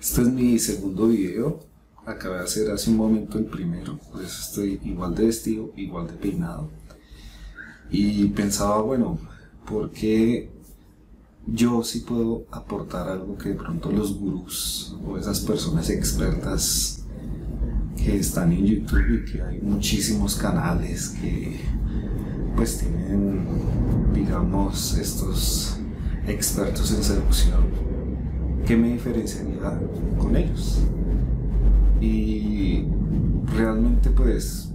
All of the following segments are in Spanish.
Este es mi segundo video. Acabé de hacer hace un momento el primero. Por eso estoy igual de vestido, igual de peinado. Y pensaba, bueno, ¿por qué yo sí puedo aportar algo que de pronto los gurús o esas personas expertas que están en YouTube y que hay muchísimos canales que pues tienen, digamos, estos expertos en seducción, ¿qué me diferenciaría con ellos? Y realmente pues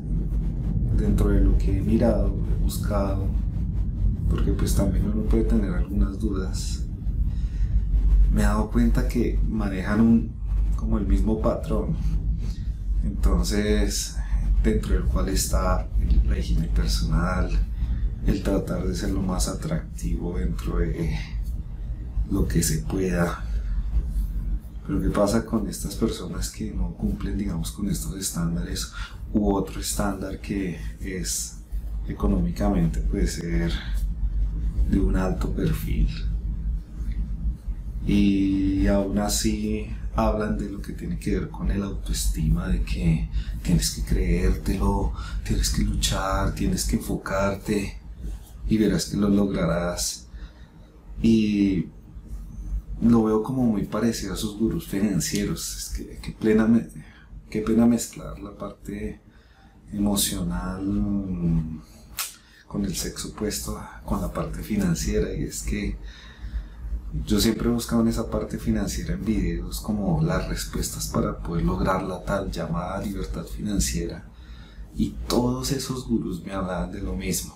dentro de lo que he mirado, he buscado, porque pues también uno puede tener algunas dudas, me he dado cuenta que manejan un, como el mismo patrón. Entonces, dentro del cual está el régimen personal, el tratar de ser lo más atractivo dentro de lo que se pueda. Pero ¿qué pasa con estas personas que no cumplen, digamos, con estos estándares u otro estándar que es económicamente puede ser de un alto perfil? Y aún así hablan de lo que tiene que ver con el autoestima, de que tienes que creértelo, tienes que luchar, tienes que enfocarte y verás que lo lograrás. Y lo veo como muy parecido a sus gurús financieros. Es que qué plena, qué pena mezclar la parte emocional con el sexo opuesto, con la parte financiera. Y es que yo siempre he buscado en esa parte financiera en videos como las respuestas para poder lograr la tal llamada libertad financiera. Y todos esos gurús me hablan de lo mismo.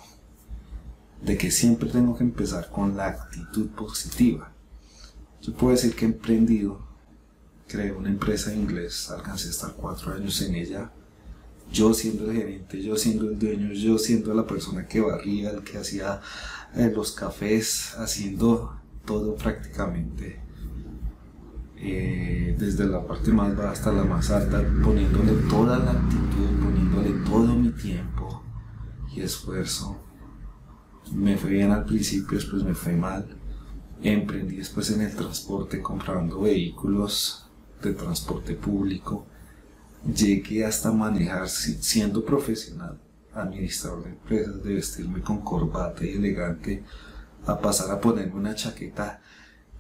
De que siempre tengo que empezar con la actitud positiva. Yo puedo decir que he emprendido, creé una empresa en inglés, alcancé a estar cuatro años en ella. Yo siendo el gerente, yo siendo el dueño, yo siendo la persona que barría, el que hacía eh, los cafés, haciendo todo prácticamente, eh, desde la parte más baja hasta la más alta, poniéndole toda la actitud, poniéndole todo mi tiempo y esfuerzo. Me fue bien al principio, después me fue mal. Emprendí después en el transporte comprando vehículos de transporte público. Llegué hasta manejar siendo profesional, administrador de empresas, de vestirme con corbata y elegante a pasar a ponerme una chaqueta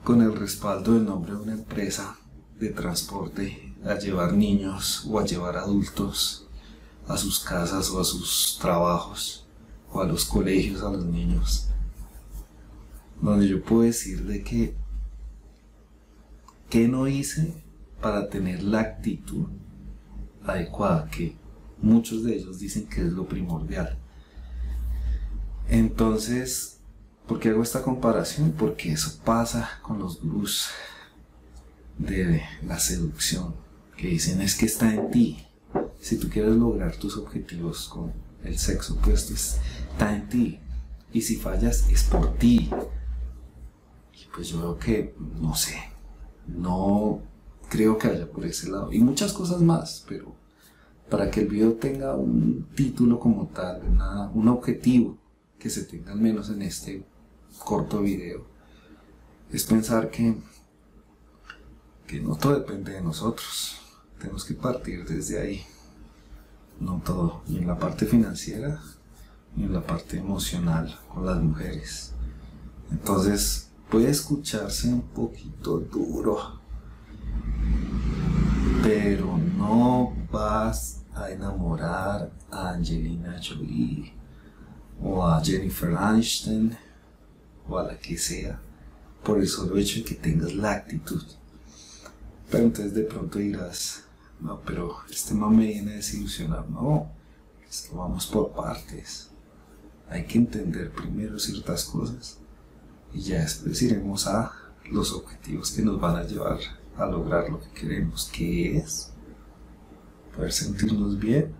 con el respaldo del nombre de una empresa de transporte a llevar niños o a llevar adultos a sus casas o a sus trabajos o a los colegios a los niños donde yo puedo decir de que no hice para tener la actitud adecuada que muchos de ellos dicen que es lo primordial entonces ¿Por qué hago esta comparación? Porque eso pasa con los gurús de la seducción, que dicen es que está en ti. Si tú quieres lograr tus objetivos con el sexo opuesto, está en ti. Y si fallas, es por ti. Pues yo veo que, no sé, no creo que haya por ese lado. Y muchas cosas más, pero para que el video tenga un título como tal, un objetivo que se tenga al menos en este corto video es pensar que, que no todo depende de nosotros. Tenemos que partir desde ahí. No todo, ni en la parte financiera, ni en la parte emocional con las mujeres. Entonces puede escucharse un poquito duro, pero no vas a enamorar a Angelina Jolie o a Jennifer Aniston o a la que sea, por el solo hecho de que tengas la actitud. Pero entonces de pronto dirás, no, pero este no me viene a desilusionar, no, es que vamos por partes. Hay que entender primero ciertas cosas y ya después iremos a los objetivos que nos van a llevar a lograr lo que queremos, que es poder sentirnos bien,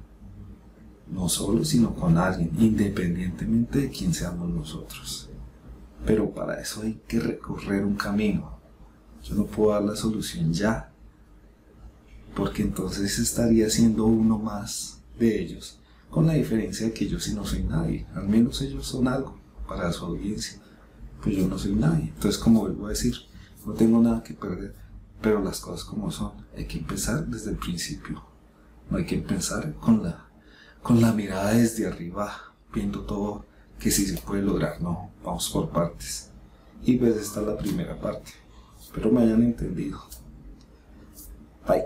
no solo, sino con alguien, independientemente de quién seamos nosotros. Pero para eso hay que recorrer un camino. Yo no puedo dar la solución ya, porque entonces estaría siendo uno más de ellos, con la diferencia de que yo sí no soy nadie, al menos ellos son algo para su audiencia, pues yo no soy nadie. Entonces, como vuelvo a decir, no tengo nada que perder, Pero las cosas como son, hay que empezar desde el principio. No hay que empezar con la, con la mirada desde arriba, viendo todo que sí se puede lograr. No, vamos por partes. Y pues esta es la primera parte. Espero me hayan entendido. Bye.